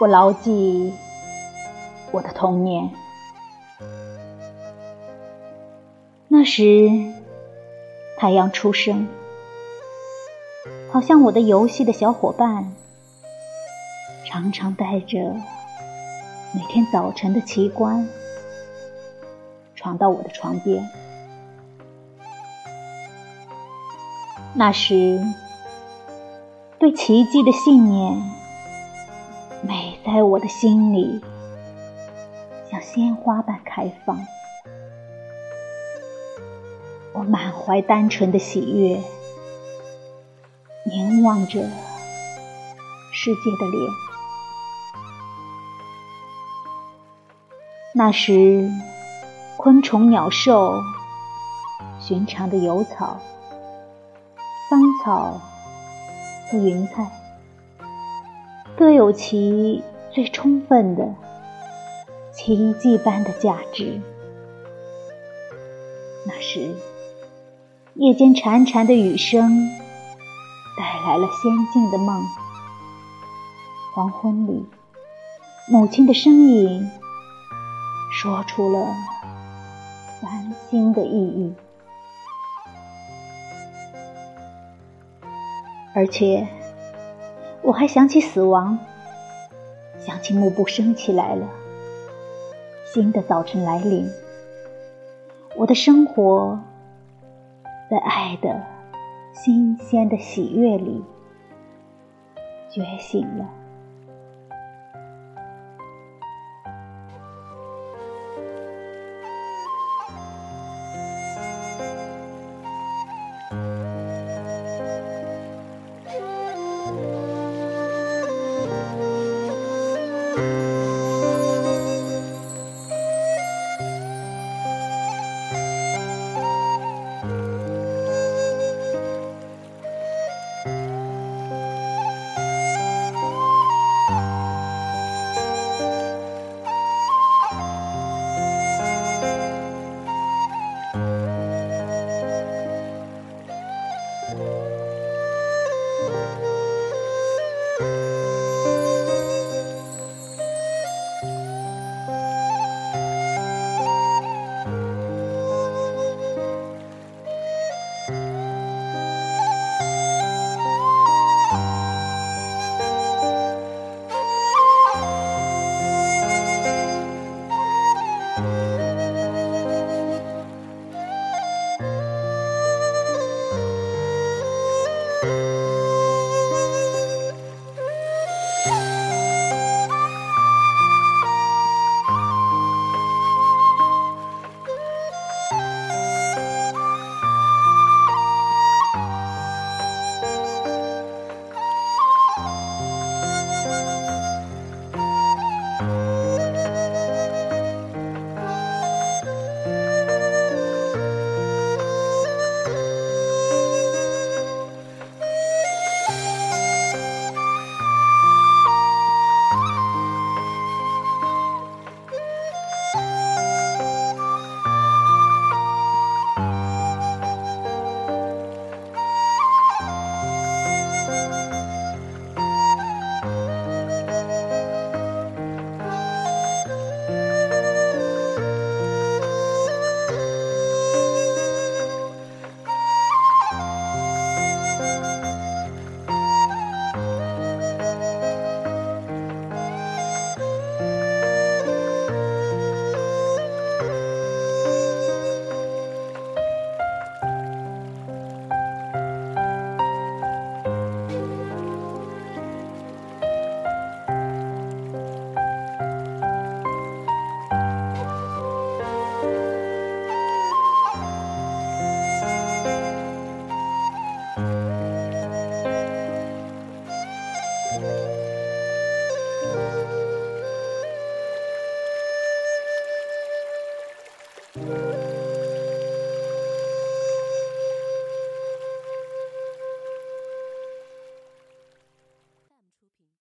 我牢记我的童年那时太阳初升好像我的游戏的小伙伴常常带着每天早晨的奇观闯到我的床边。那时，对奇迹的信念美在我的心里，像鲜花般开放。我满怀单纯的喜悦，凝望着世界的脸。那时，昆虫、鸟兽，寻常的油草。草和云彩各有其最充分的奇迹般的价值。那时，夜间潺潺的雨声带来了仙境的梦；黄昏里，母亲的声音说出了繁星的意义。而且，我还想起死亡，想起幕布升起来了，新的早晨来临，我的生活在爱的新鲜的喜悦里觉醒了。